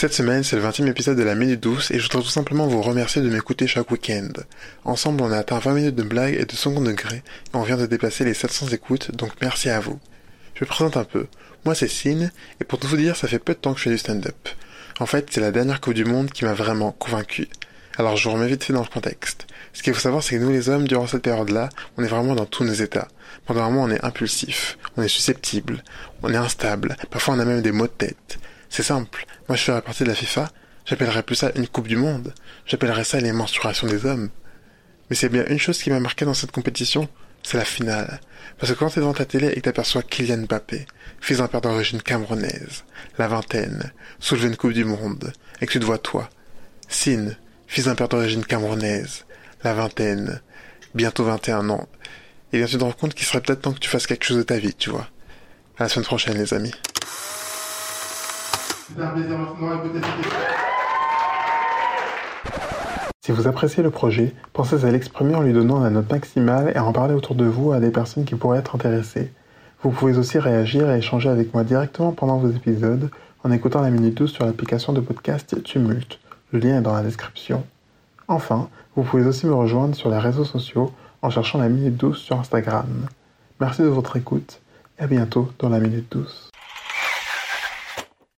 Cette semaine, c'est le 20e épisode de la Minute Douce et je voudrais tout simplement vous remercier de m'écouter chaque week-end. Ensemble, on a atteint 20 minutes de blagues et de second degré et on vient de dépasser les 700 écoutes, donc merci à vous. Je me présente un peu. Moi, c'est Sin et pour tout vous dire, ça fait peu de temps que je fais du stand-up. En fait, c'est la dernière Coupe du Monde qui m'a vraiment convaincu. Alors, je vous remets vite fait dans le contexte. Ce qu'il faut savoir, c'est que nous, les hommes, durant cette période-là, on est vraiment dans tous nos états. Pendant un mois, on est impulsif, on est susceptible, on est instable, parfois on a même des maux de tête. C'est simple. Moi, je ferais partie de la FIFA. J'appellerais plus ça une Coupe du Monde. J'appellerais ça les menstruations des hommes. Mais c'est bien une chose qui m'a marqué dans cette compétition, c'est la finale. Parce que quand t'es devant ta télé et que t'aperçois Kylian Mbappé, fils d'un père d'origine camerounaise, la vingtaine, soulever une Coupe du Monde, et que tu te vois toi, Sin, fils d'un père d'origine camerounaise, la vingtaine, bientôt 21 ans, et bien tu te rends compte qu'il serait peut-être temps que tu fasses quelque chose de ta vie, tu vois. À la semaine prochaine, les amis. Si vous appréciez le projet, pensez à l'exprimer en lui donnant la note maximale et à en parler autour de vous à des personnes qui pourraient être intéressées. Vous pouvez aussi réagir et échanger avec moi directement pendant vos épisodes en écoutant la Minute 12 sur l'application de podcast Tumult. Le lien est dans la description. Enfin, vous pouvez aussi me rejoindre sur les réseaux sociaux en cherchant la Minute 12 sur Instagram. Merci de votre écoute et à bientôt dans la Minute 12.